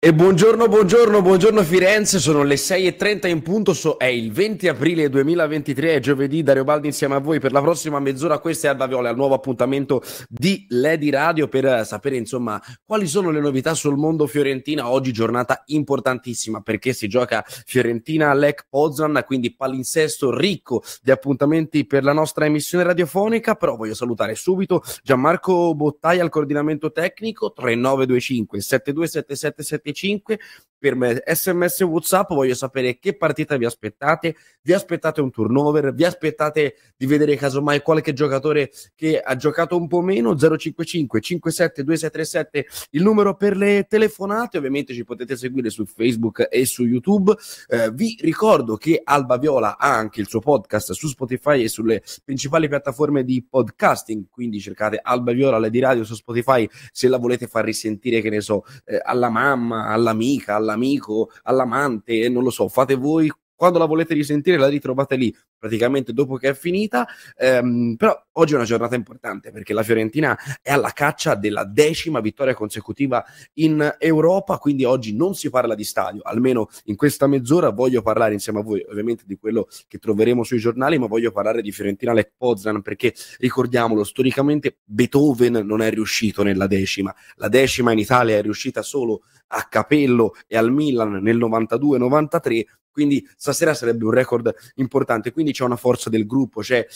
E buongiorno, buongiorno, buongiorno Firenze, sono le 6.30 in punto, so, è il 20 aprile 2023, è giovedì, Dario Baldi insieme a voi per la prossima mezz'ora, questa è Alba Viola, il nuovo appuntamento di Lady Radio per sapere insomma quali sono le novità sul mondo Fiorentina, oggi giornata importantissima perché si gioca Fiorentina-Lec Poznan, quindi palinsesto ricco di appuntamenti per la nostra emissione radiofonica, però voglio salutare subito Gianmarco Bottai al coordinamento tecnico, 3925 7277 775 per me. Sms whatsapp voglio sapere che partita vi aspettate. Vi aspettate un turnover? Vi aspettate di vedere casomai qualche giocatore che ha giocato un po' meno? 055 57 2637 il numero per le telefonate. Ovviamente ci potete seguire su facebook e su youtube. Eh, vi ricordo che Alba Viola ha anche il suo podcast su spotify e sulle principali piattaforme di podcasting quindi cercate Alba Viola Lady Radio su spotify se la volete far risentire che ne so eh, alla mamma all'amica all'amico, all'amante, non lo so, fate voi quando la volete risentire la ritrovate lì praticamente dopo che è finita ehm, però oggi è una giornata importante perché la Fiorentina è alla caccia della decima vittoria consecutiva in Europa quindi oggi non si parla di stadio almeno in questa mezz'ora voglio parlare insieme a voi ovviamente di quello che troveremo sui giornali ma voglio parlare di Fiorentina Lech Poznan perché ricordiamolo storicamente Beethoven non è riuscito nella decima la decima in Italia è riuscita solo a Capello e al Milan nel 92-93 quindi stasera sarebbe un record importante, quindi c'è una forza del gruppo, c'è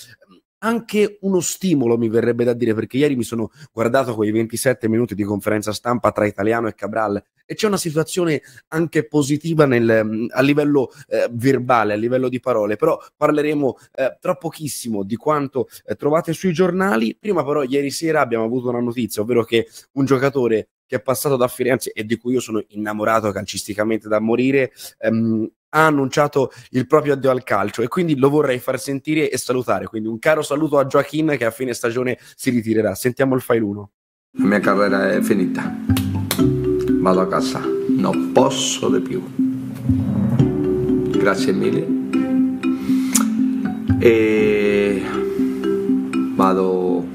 anche uno stimolo, mi verrebbe da dire, perché ieri mi sono guardato quei 27 minuti di conferenza stampa tra Italiano e Cabral e c'è una situazione anche positiva nel, a livello eh, verbale, a livello di parole, però parleremo eh, tra pochissimo di quanto eh, trovate sui giornali. Prima però ieri sera abbiamo avuto una notizia, ovvero che un giocatore che è passato da Firenze e di cui io sono innamorato calcisticamente da morire, ehm, ha annunciato il proprio addio al calcio e quindi lo vorrei far sentire e salutare. Quindi un caro saluto a Joaquin che a fine stagione si ritirerà. Sentiamo il file 1. La mia carriera è finita. Vado a casa. Non posso di più. Grazie mille. E vado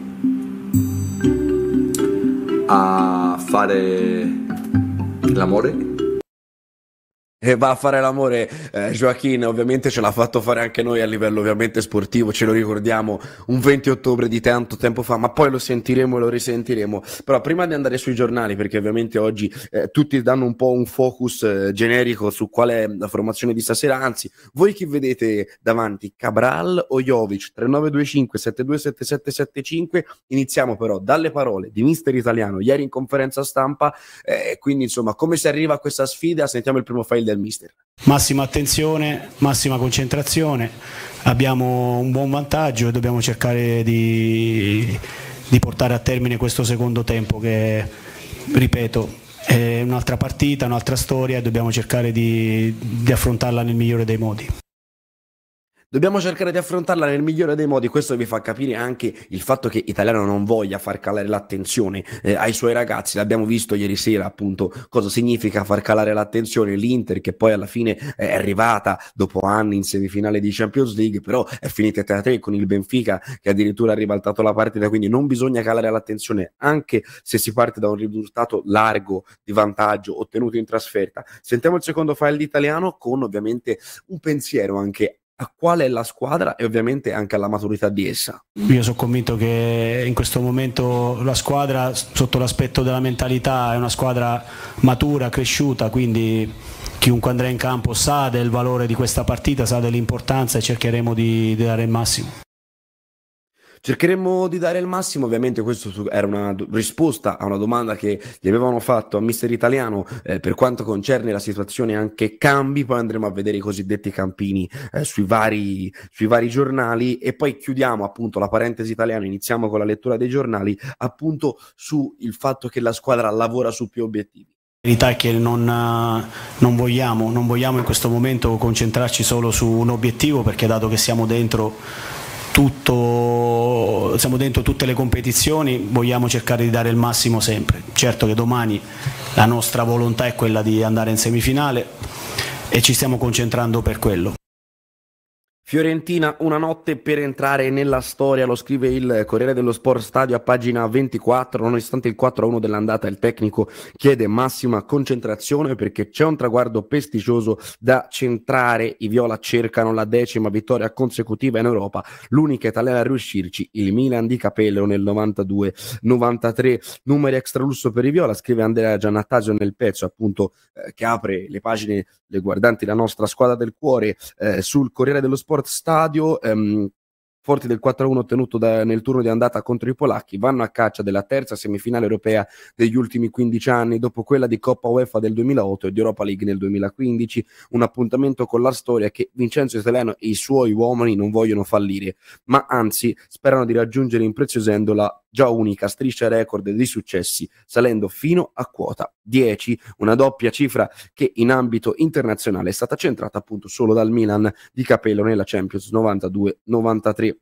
a fare l'amore e va a fare l'amore eh, Joaquin ovviamente ce l'ha fatto fare anche noi a livello ovviamente sportivo ce lo ricordiamo un 20 ottobre di tanto tempo fa ma poi lo sentiremo e lo risentiremo. Però prima di andare sui giornali perché ovviamente oggi eh, tutti danno un po' un focus eh, generico su qual è la formazione di stasera anzi voi chi vedete davanti? Cabral o Jovic? 3925 727775 iniziamo però dalle parole di mister italiano ieri in conferenza stampa eh, quindi insomma come si arriva a questa sfida? Sentiamo il primo file del mister. Massima attenzione, massima concentrazione, abbiamo un buon vantaggio e dobbiamo cercare di, di portare a termine questo secondo tempo che, ripeto, è un'altra partita, un'altra storia e dobbiamo cercare di, di affrontarla nel migliore dei modi. Dobbiamo cercare di affrontarla nel migliore dei modi. Questo vi fa capire anche il fatto che Italiano non voglia far calare l'attenzione eh, ai suoi ragazzi. L'abbiamo visto ieri sera, appunto, cosa significa far calare l'attenzione. L'Inter, che poi alla fine è arrivata dopo anni in semifinale di Champions League, però è finita 3-3 con il Benfica che addirittura ha ribaltato la partita. Quindi non bisogna calare l'attenzione, anche se si parte da un risultato largo di vantaggio ottenuto in trasferta. Sentiamo il secondo file Italiano con ovviamente un pensiero anche a qual è la squadra e ovviamente anche alla maturità di essa. Io sono convinto che in questo momento la squadra sotto l'aspetto della mentalità è una squadra matura, cresciuta, quindi chiunque andrà in campo sa del valore di questa partita, sa dell'importanza e cercheremo di, di dare il massimo. Cercheremo di dare il massimo, ovviamente questo era una risposta a una domanda che gli avevano fatto a Mister Italiano eh, per quanto concerne la situazione anche cambi, poi andremo a vedere i cosiddetti campini eh, sui, vari, sui vari giornali e poi chiudiamo appunto la parentesi italiana, iniziamo con la lettura dei giornali appunto sul fatto che la squadra lavora su più obiettivi. Verità è che non, non, vogliamo, non vogliamo in questo momento concentrarci solo su un obiettivo perché dato che siamo dentro tutto, siamo dentro tutte le competizioni, vogliamo cercare di dare il massimo sempre. Certo che domani la nostra volontà è quella di andare in semifinale e ci stiamo concentrando per quello. Fiorentina, una notte per entrare nella storia, lo scrive il Corriere dello Sport Stadio a pagina 24, nonostante il 4-1 dell'andata il tecnico chiede massima concentrazione perché c'è un traguardo prestigioso da centrare, i Viola cercano la decima vittoria consecutiva in Europa, l'unica italiana a riuscirci, il Milan di Capello nel 92-93, numeri extra lusso per i Viola, scrive Andrea Giannattasio nel pezzo appunto eh, che apre le pagine le guardanti la nostra squadra del cuore eh, sul Corriere dello Sport Sport Stadio, ehm, forti del 4-1 ottenuto da, nel turno di andata contro i polacchi, vanno a caccia della terza semifinale europea degli ultimi 15 anni, dopo quella di Coppa UEFA del 2008 e di Europa League nel 2015, un appuntamento con la storia che Vincenzo Italiano e i suoi uomini non vogliono fallire, ma anzi sperano di raggiungere impreziosendo la già unica striscia record di successi, salendo fino a quota 10, una doppia cifra che in ambito internazionale è stata centrata appunto solo dal Milan di Capello nella Champions 92-93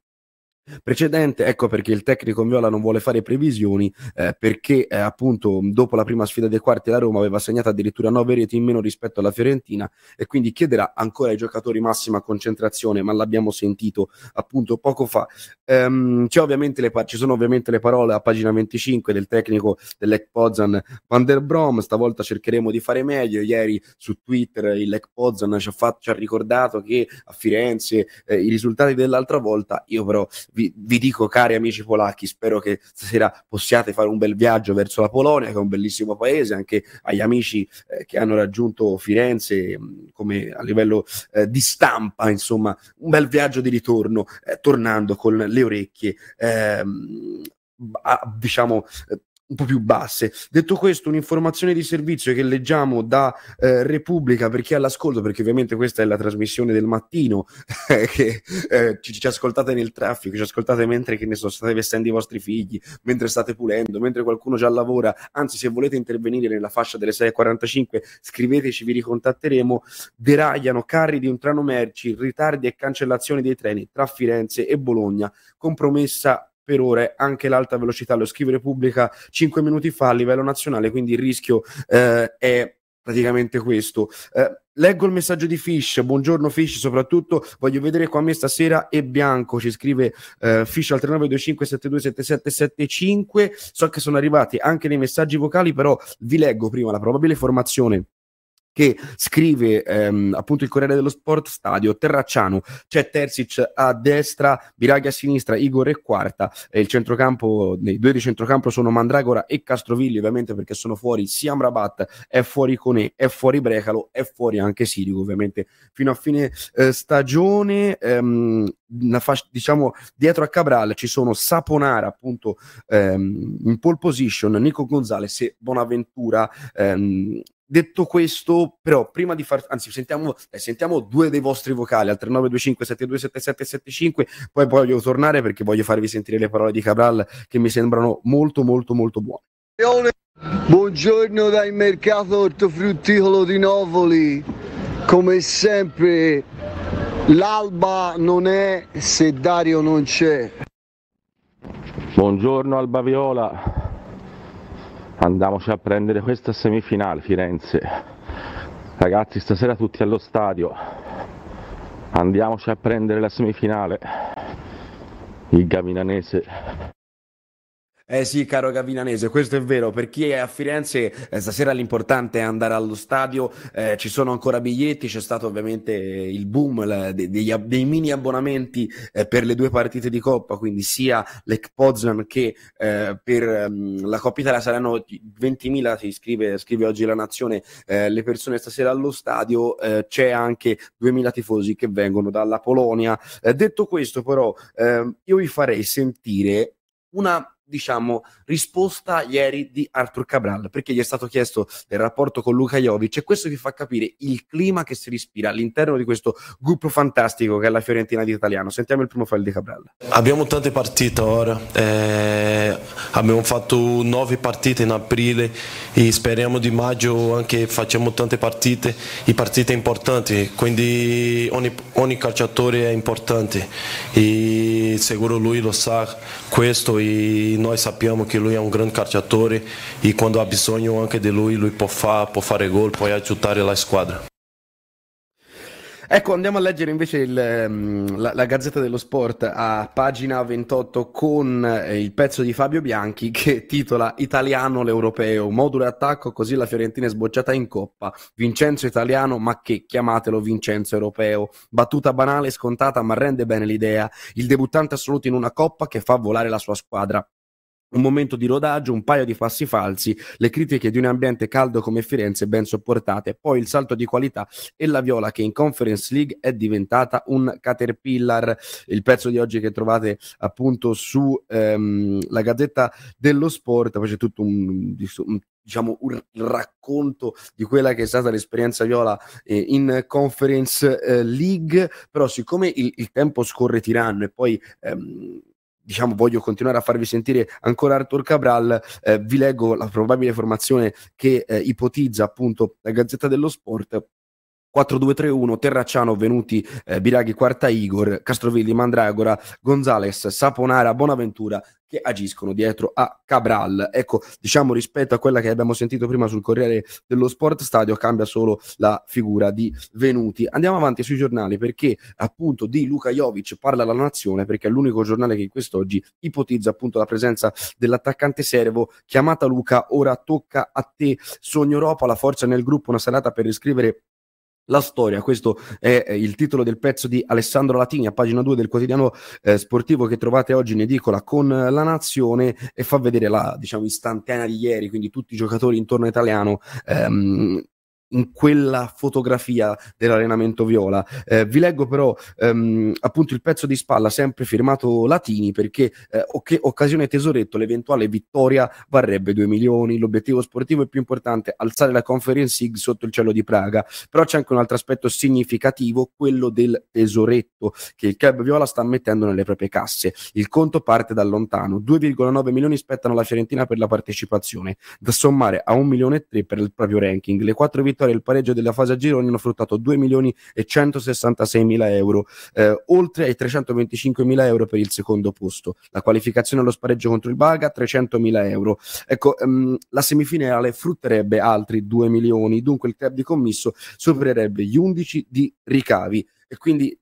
precedente, ecco perché il tecnico viola non vuole fare previsioni, eh, perché eh, appunto dopo la prima sfida dei quarti la Roma aveva segnato addirittura 9 reti in meno rispetto alla Fiorentina e quindi chiederà ancora ai giocatori massima concentrazione, ma l'abbiamo sentito appunto poco fa. Ehm, le, ci sono ovviamente le parole a pagina 25 del tecnico dell'Ec Pozan Van der Brom, stavolta cercheremo di fare meglio, ieri su Twitter il Lech Pozan ci ha, fatto, ci ha ricordato che a Firenze eh, i risultati dell'altra volta, io però vi, vi, dico, cari amici polacchi, spero che stasera possiate fare un bel viaggio verso la Polonia, che è un bellissimo paese, anche agli amici eh, che hanno raggiunto Firenze mh, come a livello eh, di stampa, insomma, un bel viaggio di ritorno, eh, tornando con le orecchie. Ehm, a, diciamo un po' più basse. Detto questo, un'informazione di servizio che leggiamo da eh, Repubblica per chi è all'ascolto, perché ovviamente questa è la trasmissione del mattino, che eh, ci, ci, ascoltate nel traffico, ci ascoltate mentre che ne so, state vestendo i vostri figli, mentre state pulendo, mentre qualcuno già lavora. Anzi, se volete intervenire nella fascia delle 6.45, scriveteci, vi ricontatteremo. Deragliano carri di un treno merci, ritardi e cancellazioni dei treni tra Firenze e Bologna, compromessa per ore anche l'alta velocità. Lo scrive Repubblica 5 minuti fa a livello nazionale, quindi il rischio eh, è praticamente questo. Eh, leggo il messaggio di Fish, buongiorno Fish, soprattutto voglio vedere qua a me stasera e Bianco, ci scrive eh, Fish al 3925727775, so che sono arrivati anche nei messaggi vocali, però vi leggo prima la probabile formazione che scrive ehm, appunto il Corriere dello Sport Stadio, Terracciano, c'è Terzic a destra, Biraghi a sinistra, Igor e quarta, e il centrocampo, nei due di centrocampo sono Mandragora e Castrovilli ovviamente perché sono fuori sia Amrabat, è fuori Conè, è fuori Brecalo, è fuori anche Sirico ovviamente fino a fine eh, stagione, ehm, diciamo dietro a Cabral ci sono Saponara appunto ehm, in pole position, Nico Gonzalez e Bonaventura. Ehm, Detto questo, però, prima di far, anzi, sentiamo, eh, sentiamo due dei vostri vocali al 3925 727775. Poi voglio tornare perché voglio farvi sentire le parole di Cabral che mi sembrano molto, molto, molto buone. Buongiorno dal mercato ortofrutticolo di Novoli. Come sempre, l'alba non è se Dario non c'è. Buongiorno Alba Viola andiamoci a prendere questa semifinale Firenze. Ragazzi stasera tutti allo stadio. Andiamoci a prendere la semifinale. Il Gavinanese eh sì, caro Gavinanese, questo è vero. Per chi è a Firenze, eh, stasera l'importante è andare allo stadio. Eh, ci sono ancora biglietti. C'è stato ovviamente il boom la, de, dei, dei, mini abbonamenti eh, per le due partite di Coppa, quindi sia l'Ec Poznan che eh, per um, la Coppa Italia saranno 20.000. Si scrive, scrive oggi la Nazione. Eh, le persone stasera allo stadio. Eh, c'è anche 2.000 tifosi che vengono dalla Polonia. detto questo, però, ehm, io vi farei sentire una diciamo, risposta ieri di Arthur Cabral, perché gli è stato chiesto del rapporto con Luka Jovic e questo vi fa capire il clima che si respira all'interno di questo gruppo fantastico che è la Fiorentina di Italiano. Sentiamo il primo file di Cabral. Abbiamo tante partite ora, eh, abbiamo fatto nove partite in aprile e speriamo di maggio anche facciamo tante partite, e partite importanti, quindi ogni, ogni calciatore è importante e sicuro lui lo sa questo e nós sappiamo che lui è un grande calciatore e quando ha bisogno anche di lui, lui può, fa, può fare gol, può aiutare la squadra. Ecco, andiamo a leggere invece il, mm, la, la, Gazzetta dello Sport a pagina 28 con eh, il pezzo di Fabio Bianchi che titola Italiano l'Europeo, modulo e attacco, così la Fiorentina è sbocciata in coppa. Vincenzo Italiano, ma che chiamatelo Vincenzo Europeo. Battuta banale, scontata, ma rende bene l'idea. Il debuttante assoluto in una coppa che fa volare la sua squadra un momento di rodaggio, un paio di passi falsi, le critiche di un ambiente caldo come Firenze ben sopportate, poi il salto di qualità e la Viola che in Conference League è diventata un caterpillar. Il pezzo di oggi che trovate appunto su ehm, la Gazzetta dello Sport, poi c'è tutto un, un diciamo un racconto di quella che è stata l'esperienza viola eh, in Conference eh, League, però siccome il, il, tempo scorre tiranno e poi ehm, diciamo, voglio continuare a farvi sentire ancora Artur Cabral, eh, vi leggo la probabile formazione che eh, ipotizza appunto la Gazzetta dello Sport 4-2-3-1, Terracciano, Venuti, eh, Biraghi, Quarta Igor, Castrovilli, Mandragora, Gonzales, Saponara, Bonaventura che agiscono dietro a Cabral. Ecco, diciamo rispetto a quella che abbiamo sentito prima sul Corriere dello Sport Stadio, cambia solo la figura di Venuti. Andiamo avanti sui giornali perché appunto di Luka Jovic parla la nazione perché è l'unico giornale che quest'oggi ipotizza appunto la presenza dell'attaccante servo. Chiamata Luca, ora tocca a te. Sogno Europa, la forza nel gruppo, una serata per riscrivere la storia, questo è il titolo del pezzo di Alessandro Latini a pagina 2 del quotidiano eh, sportivo che trovate oggi in edicola con la Nazione e fa vedere la diciamo istantanea di ieri, quindi tutti i giocatori intorno a italiano ehm, in quella fotografia dell'allenamento viola. Eh, vi leggo però ehm, appunto il pezzo di spalla sempre firmato Latini perché eh, ok- occasione tesoretto, l'eventuale vittoria varrebbe 2 milioni, l'obiettivo sportivo è più importante, alzare la Conference League sotto il cielo di Praga, però c'è anche un altro aspetto significativo, quello del tesoretto che il club viola sta mettendo nelle proprie casse. Il conto parte da lontano, 2,9 milioni spettano alla Fiorentina per la partecipazione, da sommare a 1 milione e 3 per il proprio ranking. Le quattro vittorie vittoria e il pareggio della fase a gironi hanno fruttato 2 milioni e 166 mila euro, eh, oltre ai 325 mila euro per il secondo posto. La qualificazione allo spareggio contro il Baga 300 mila euro. Ecco, ehm, la semifinale frutterebbe altri 2 milioni, dunque il club di commisso supererebbe gli 11 di ricavi e quindi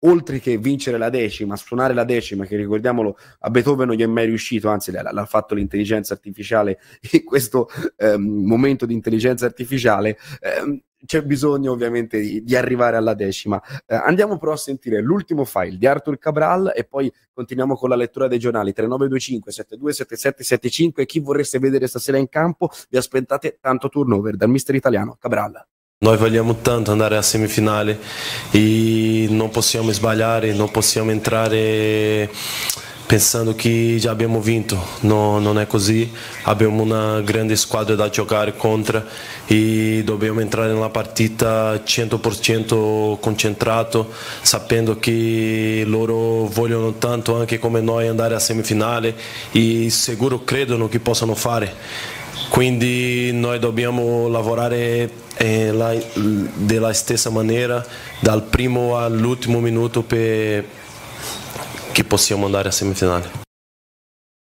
oltre che vincere la decima, suonare la decima, che ricordiamolo a Beethoven non gli è mai riuscito, anzi l'ha, l'ha fatto l'intelligenza artificiale in questo ehm, momento di intelligenza artificiale, ehm, c'è bisogno ovviamente di, di arrivare alla decima. Eh, andiamo però a sentire l'ultimo file di Arthur Cabral e poi continuiamo con la lettura dei giornali 3925 727775 e chi vorreste vedere stasera in campo vi aspettate tanto turnover dal mister italiano Cabral. Noi vogliamo tanto andare a semifinale e non possiamo sbagliare, non possiamo entrare pensando che già abbiamo vinto, no, non è così, abbiamo una grande squadra da giocare contro e dobbiamo entrare nella partita 100% concentrato, sapendo che loro vogliono tanto anche come noi andare a semifinale e sicuro credono che possano fare. Quindi noi dobbiamo lavorare eh, la, della stessa maniera dal primo all'ultimo minuto per che possiamo andare a semifinale.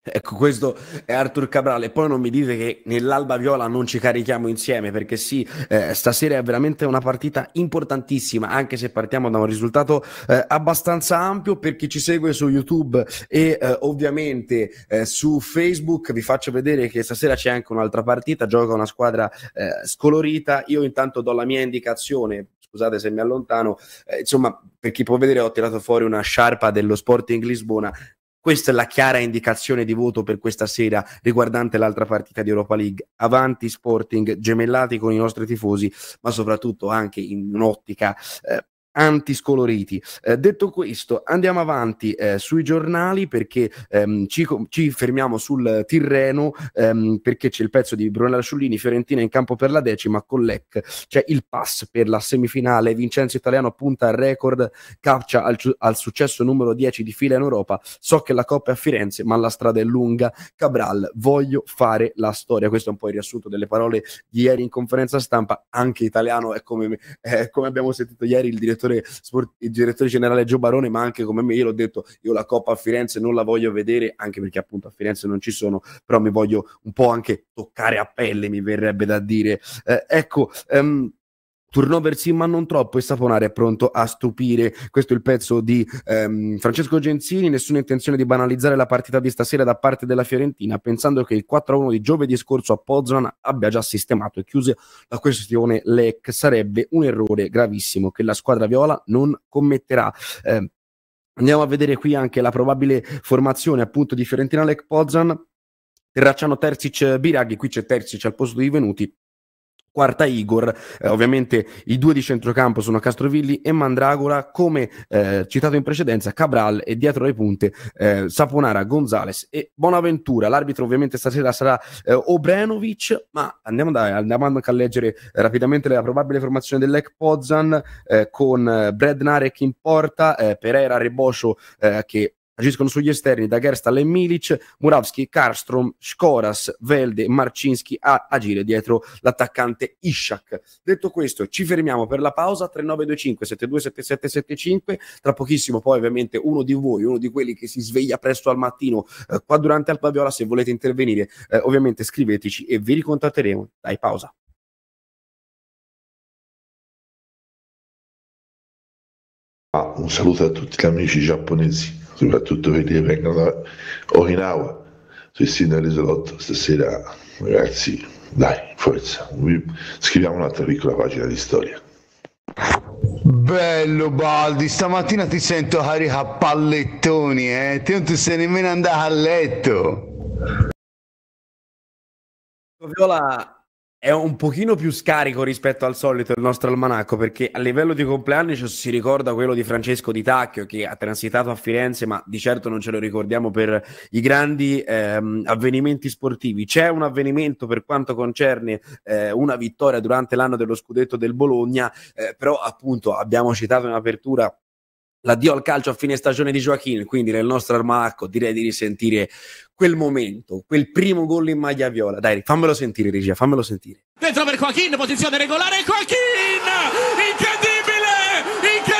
Ecco, questo è Cabral. E poi non mi dite che nell'Alba Viola non ci carichiamo insieme, perché sì, eh, stasera è veramente una partita importantissima, anche se partiamo da un risultato eh, abbastanza ampio. Per chi ci segue su YouTube e eh, ovviamente eh, su Facebook, vi faccio vedere che stasera c'è anche un'altra partita, gioca una squadra eh, scolorita. Io intanto do la mia indicazione, scusate se mi allontano, eh, insomma, per chi può vedere ho tirato fuori una sciarpa dello Sporting Lisbona questa è la chiara indicazione di voto per questa sera riguardante l'altra partita di Europa League. Avanti Sporting, gemellati con i nostri tifosi, ma soprattutto anche in un'ottica eh, antiscoloriti. Eh, detto questo, andiamo avanti eh, sui giornali perché ehm, ci, ci, fermiamo sul Tirreno ehm, perché c'è il pezzo di Brunella Sciullini, Fiorentina in campo per la decima, con Lec c'è il pass per la semifinale, Vincenzo Italiano punta al record, caccia al, al, successo numero 10 di fila in Europa, so che la Coppa è a Firenze ma la strada è lunga, Cabral, voglio fare la storia, questo è un po' il riassunto delle parole di ieri in conferenza stampa, anche italiano è come, è come abbiamo sentito ieri il direttore direttore, sport, il direttore generale Gio Barone, ma anche come me, io l'ho detto, io la Coppa a Firenze non la voglio vedere, anche perché appunto a Firenze non ci sono, però mi voglio un po' anche toccare a pelle, mi verrebbe da dire. Eh, ecco, um, Turnover sì, ma non troppo. E Saponare è pronto a stupire. Questo è il pezzo di ehm, Francesco Genzini. Nessuna intenzione di banalizzare la partita di stasera da parte della Fiorentina, pensando che il 4-1 di giovedì scorso a Poznan abbia già sistemato e chiuso la questione LEC. Sarebbe un errore gravissimo che la squadra viola non commetterà. Eh, andiamo a vedere qui anche la probabile formazione appunto di Fiorentina Lec Poznan. Terracciano Terzic Biraghi, qui c'è Terzic al posto di Venuti quarta Igor, eh, ovviamente i due di centrocampo sono Castrovilli e Mandragora, come eh, citato in precedenza, Cabral e dietro le punte eh, Saponara, Gonzales e Bonaventura. L'arbitro ovviamente stasera sarà eh, Obrenovic, ma andiamo, da, andiamo anche a leggere rapidamente la probabile formazione dell'Ec Pozan eh, con eh, Brad Narek in porta, Pereira, Reboscio che Agiscono sugli esterni da Gerstal e Milic, Muravski, Karstrom, Skoras, Velde, Marcinski a agire dietro l'attaccante Ishak. Detto questo, ci fermiamo per la pausa 3925 727775. Tra pochissimo poi ovviamente uno di voi, uno di quelli che si sveglia presto al mattino eh, qua durante Alpa Viola, se volete intervenire, eh, ovviamente scriveteci e vi ricontatteremo. Dai, pausa. Ah, un saluto a tutti gli amici giapponesi soprattutto quelli che vengono da Okinawa, sul sito dell'isolotto. Stasera, ragazzi, dai, forza, scriviamo un'altra piccola pagina di storia. Bello Baldi, stamattina ti sento carica a pallettoni, eh? Te non ti sei nemmeno andato a letto. Viola è un pochino più scarico rispetto al solito il nostro almanacco perché a livello di compleanni ci si ricorda quello di Francesco Di Tacchio che ha transitato a Firenze ma di certo non ce lo ricordiamo per i grandi ehm, avvenimenti sportivi. C'è un avvenimento per quanto concerne eh, una vittoria durante l'anno dello scudetto del Bologna eh, però appunto abbiamo citato in apertura l'addio al calcio a fine stagione di Joaquin, quindi nel nostro armacco direi di risentire quel momento, quel primo gol in maglia viola. Dai, fammelo sentire, regia, fammelo sentire. Dentro per Joaquin, posizione regolare, Joaquin! Incredibile! Incredibile!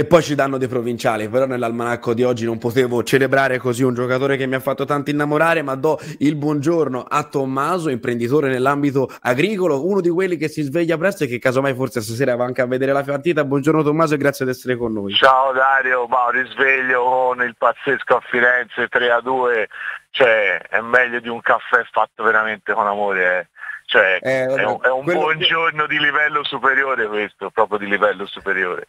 E poi ci danno dei provinciali, però nell'almanacco di oggi non potevo celebrare così un giocatore che mi ha fatto tanto innamorare, ma do il buongiorno a Tommaso, imprenditore nell'ambito agricolo, uno di quelli che si sveglia presto e che casomai forse stasera va anche a vedere la partita. Buongiorno Tommaso e grazie di essere con noi. Ciao Dario, ma risveglio con il pazzesco a Firenze 3 a 2, cioè è meglio di un caffè fatto veramente con amore. Eh. Cioè, eh, è un, è un buongiorno di livello superiore questo, proprio di livello superiore.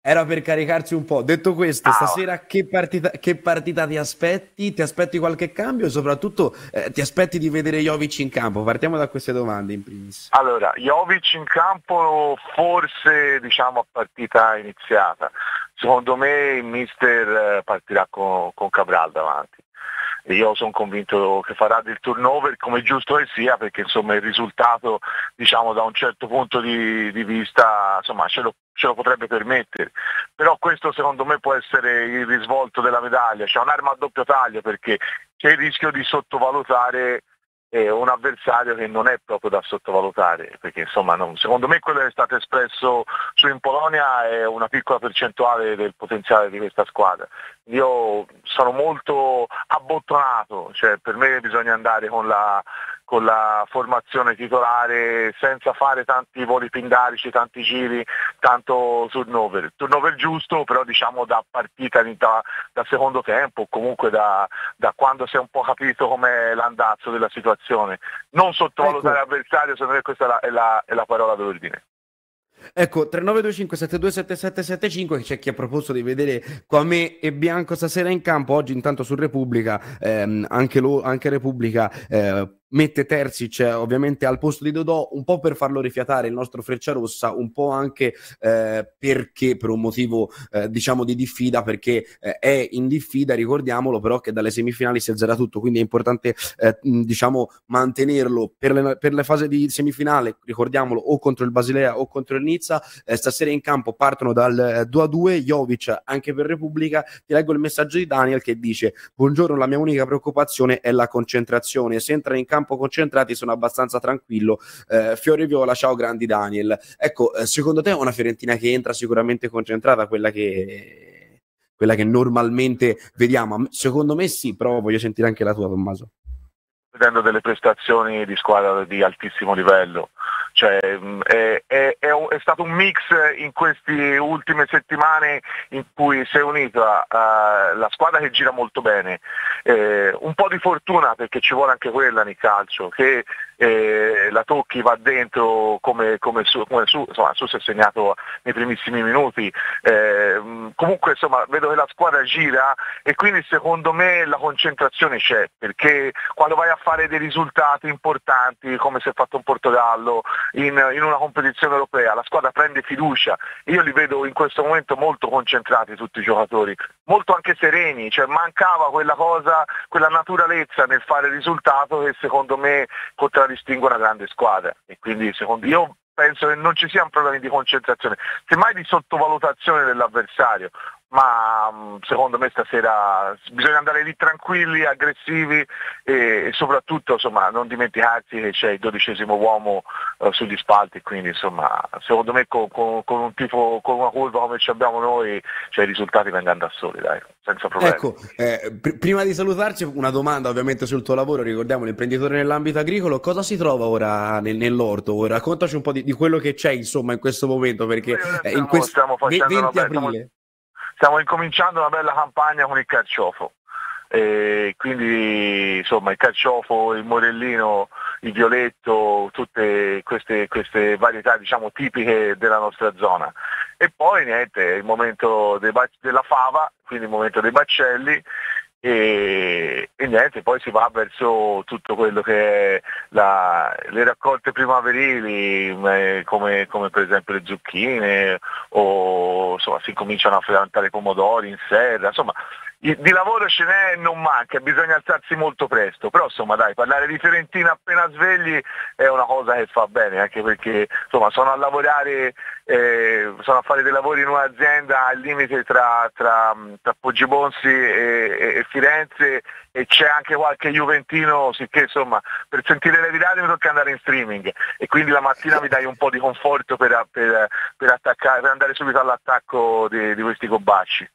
Era per caricarci un po'. Detto questo, ah. stasera che partita, che partita, ti aspetti? Ti aspetti qualche cambio e soprattutto eh, ti aspetti di vedere Jovic in campo? Partiamo da queste domande in primis. Allora, Jovic in campo forse diciamo a partita iniziata. Secondo me il mister eh, partirà con, con Cabral davanti io sono convinto che farà del turnover come giusto che sia perché insomma il risultato diciamo da un certo punto di, di vista insomma ce lo, ce lo, potrebbe permettere. Però questo secondo me può essere il risvolto della medaglia. C'è un'arma a doppio taglio perché c'è il rischio di sottovalutare è un avversario che non è proprio da sottovalutare, perché insomma non, secondo me quello che è stato espresso su in Polonia è una piccola percentuale del potenziale di questa squadra. Io sono molto abbottonato, cioè per me bisogna andare con la, con la formazione titolare senza fare tanti voli pindarici, tanti giri, tanto turnover. Turnover giusto però diciamo da partita da, da secondo tempo, comunque da, da, quando si è un po' capito com'è l'andazzo della situazione. Non sottovalutare ecco. l'avversario, secondo me questa è la, è la, è la parola d'ordine. Ecco, 3925-727775 c'è chi ha proposto di vedere Quame e Bianco stasera in campo, oggi intanto su Repubblica, ehm, anche, lo, anche Repubblica eh, mette Terzic ovviamente al posto di Dodò un po' per farlo rifiatare il nostro Freccia Rossa un po' anche eh, perché per un motivo eh, diciamo di diffida perché eh, è in diffida ricordiamolo però che dalle semifinali si alzerà tutto quindi è importante eh, diciamo mantenerlo. Per le, per le fasi di semifinale ricordiamolo o contro il Basilea o contro il Nizza eh, stasera in campo partono dal 2 a 2 Jovic anche per Repubblica. Ti leggo il messaggio di Daniel che dice buongiorno la mia unica preoccupazione è la concentrazione. Se entra in campo campo concentrati sono abbastanza tranquillo. Eh, Fiore Viola, ciao grandi Daniel. Ecco, eh, secondo te è una Fiorentina che entra sicuramente concentrata, quella che quella che normalmente vediamo. Secondo me sì, però voglio sentire anche la tua, Tommaso. Vedendo delle prestazioni di squadra di altissimo livello, cioè, è, è, è, è, stato un mix in queste ultime settimane in cui si è unita uh, la squadra che gira molto bene, eh, un po' di fortuna perché ci vuole anche quella nel calcio, che eh, la tocchi va dentro come, come su, come su, insomma su si è segnato nei primissimi minuti, eh, comunque insomma vedo che la squadra gira e quindi secondo me la concentrazione c'è, perché quando vai a fare dei risultati importanti come si è fatto in Portogallo, in, in una competizione europea, la squadra prende fiducia, io li vedo in questo momento molto concentrati tutti i giocatori, molto anche sereni, cioè mancava quella cosa, quella naturalezza nel fare il risultato che secondo me contraddistingue una grande squadra. E quindi secondo io penso che non ci siano problemi di concentrazione, semmai di sottovalutazione dell'avversario ma mm, secondo me stasera bisogna andare lì tranquilli, aggressivi e, soprattutto insomma, non dimenticarsi che c'è il dodicesimo uomo uh, sugli spalti, quindi insomma, secondo me con, con, con, un tifo, con una curva come ci abbiamo noi cioè, i risultati vengano da soli, dai, senza problemi. Ecco, eh, pr- prima di salutarci una domanda ovviamente sul tuo lavoro, ricordiamo l'imprenditore nell'ambito agricolo, cosa si trova ora nel, nell'orto? Raccontaci un po' di, di, quello che c'è insomma in questo momento perché eh, in questo 20 aprile stiamo incominciando una bella campagna con il carciofo. E quindi insomma il carciofo, il morellino, il violetto, tutte queste, queste varietà diciamo, tipiche della nostra zona. E poi niente, il momento della fava, quindi il momento dei baccelli e, e, niente, poi si va verso tutto quello che è la, le raccolte primaverili come, come, per esempio le zucchine o insomma, si cominciano a piantare pomodori in serra, insomma di lavoro ce n'è e non manca, bisogna alzarsi molto presto, però insomma dai, parlare di Fiorentina appena svegli è una cosa che fa bene, anche perché insomma sono a lavorare, eh, sono a fare dei lavori in un'azienda al limite tra, tra, tra Poggibonsi e, e, Firenze e c'è anche qualche Juventino, sicché insomma per sentire le virate mi tocca andare in streaming e quindi la mattina mi dai un po' di conforto per, per, per, per andare subito all'attacco di, di questi cobacci.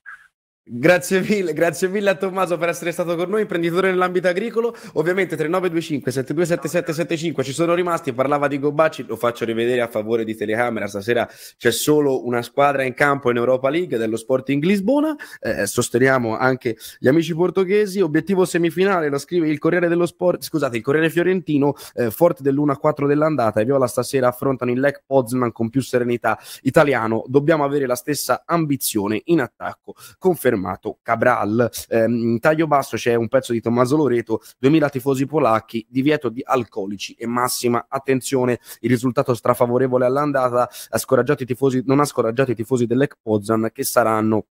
Grazie mille, grazie mille a Tommaso per essere stato con noi, imprenditore nell'ambito agricolo. Ovviamente 3925 727775 ci sono rimasti, parlava di Gobacci, lo faccio rivedere a favore di telecamera. Stasera c'è solo una squadra in campo in Europa League dello Sporting Lisbona. Eh, sosteniamo anche gli amici portoghesi. Obiettivo semifinale, lo scrive il Corriere dello Sport, scusate, il Corriere Fiorentino, eh, forte dell'1-4 dell'andata. I Viola stasera affrontano il Lech Poznan con più serenità italiano. Dobbiamo avere la stessa ambizione in attacco. Conferma fermato Cabral. Eh, in taglio basso c'è un pezzo di Tommaso Loreto, 2000 tifosi polacchi, divieto di alcolici e massima attenzione. Il risultato strafavorevole all'andata ha scoraggiato i tifosi, non ha scoraggiato i tifosi dell'Ec Poznan che saranno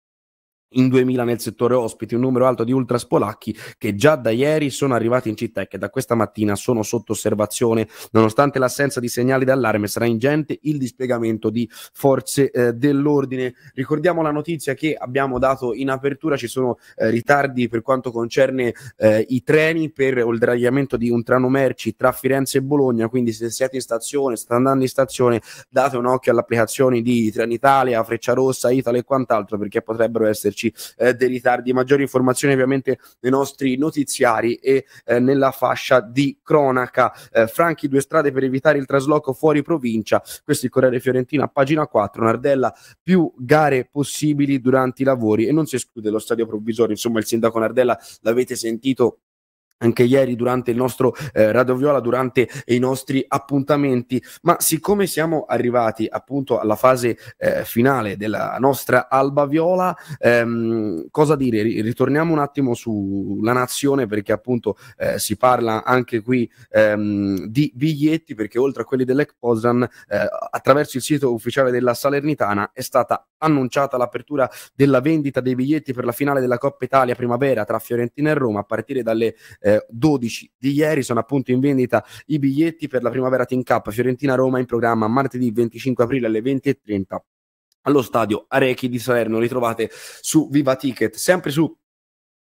in 2000 nel settore ospiti, un numero alto di ultras polacchi che già da ieri sono arrivati in città e che da questa mattina sono sotto osservazione. Nonostante l'assenza di segnali d'allarme, sarà ingente il dispiegamento di forze eh, dell'ordine. Ricordiamo la notizia che abbiamo dato in apertura, ci sono eh, ritardi per quanto concerne eh, i treni per il dragliamento di un treno merci tra Firenze e Bologna, quindi se siete in stazione, state andando in stazione, date un occhio alle applicazioni di Trenitalia, Frecciarossa, Italia e quant'altro perché potrebbero esserci esserci eh, dei ritardi. Maggiori informazioni ovviamente nei nostri notiziari e eh, nella fascia di cronaca. Eh, Franchi, due strade per evitare il trasloco fuori provincia. Questo è il Corriere Fiorentina, pagina 4. Nardella, più gare possibili durante i lavori e non si esclude lo stadio provvisorio. Insomma, il sindaco Nardella l'avete sentito anche ieri durante il nostro eh, Radio Viola, durante i nostri appuntamenti, ma siccome siamo arrivati appunto alla fase eh, finale della nostra Alba Viola, ehm, cosa dire? Ritorniamo un attimo sulla nazione perché appunto eh, si parla anche qui ehm, di biglietti perché oltre a quelli dell'Ec Poznan eh, attraverso il sito ufficiale della Salernitana è stata annunciata l'apertura della vendita dei biglietti per la finale della Coppa Italia primavera tra Fiorentina e Roma a partire dalle eh, 12 di ieri. Sono appunto in vendita i biglietti per la primavera Team Cup Fiorentina-Roma in programma martedì 25 aprile alle 20.30 allo stadio Arechi di Salerno. Li trovate su Viva Ticket, sempre su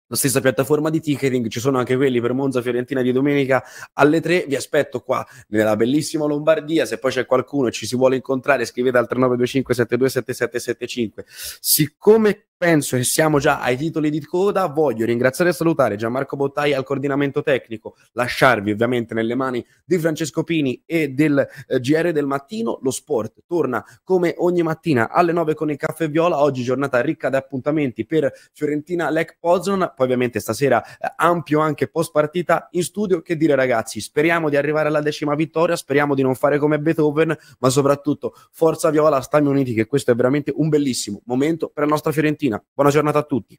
la stessa piattaforma di ticketing, ci sono anche quelli per Monza Fiorentina di domenica alle 3. Vi aspetto qua nella bellissima Lombardia. Se poi c'è qualcuno e ci si vuole incontrare, scrivete al 3925 727775. Siccome penso che siamo già ai titoli di coda. Voglio ringraziare e salutare Gianmarco Bottai al coordinamento tecnico, lasciarvi ovviamente nelle mani di Francesco Pini e del eh, GR del mattino. Lo sport torna come ogni mattina alle 9 con il caffè viola. Oggi giornata ricca di appuntamenti per Fiorentina Lec Poznan. Poi ovviamente stasera eh, ampio anche post partita in studio. Che dire ragazzi, speriamo di arrivare alla decima vittoria, speriamo di non fare come Beethoven, ma soprattutto forza viola, stammi uniti che questo è veramente un bellissimo momento per la nostra Fiorentina. Buona giornata a tutti.